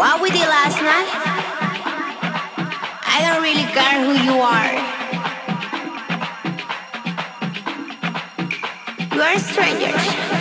What we did last night? I don't really care who you are. You are strangers.